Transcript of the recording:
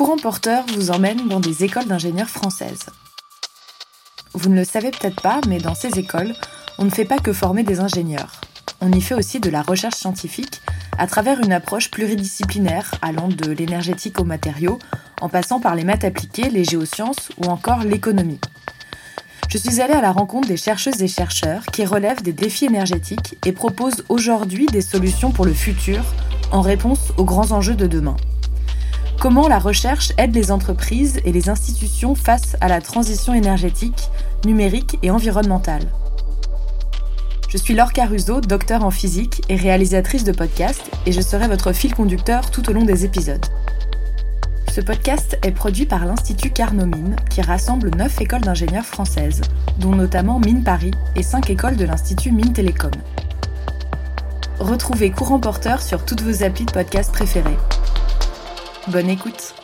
Courant Porteur vous emmène dans des écoles d'ingénieurs françaises. Vous ne le savez peut-être pas, mais dans ces écoles, on ne fait pas que former des ingénieurs. On y fait aussi de la recherche scientifique à travers une approche pluridisciplinaire allant de l'énergétique aux matériaux, en passant par les maths appliquées, les géosciences ou encore l'économie. Je suis allée à la rencontre des chercheuses et chercheurs qui relèvent des défis énergétiques et proposent aujourd'hui des solutions pour le futur en réponse aux grands enjeux de demain. Comment la recherche aide les entreprises et les institutions face à la transition énergétique, numérique et environnementale? Je suis Laure Caruso, docteur en physique et réalisatrice de podcasts, et je serai votre fil conducteur tout au long des épisodes. Ce podcast est produit par l'Institut Carnot Mines, qui rassemble 9 écoles d'ingénieurs françaises, dont notamment Mine Paris et 5 écoles de l'Institut Mines Télécom. Retrouvez Courant Porteur sur toutes vos applis de podcast préférées. Bonne écoute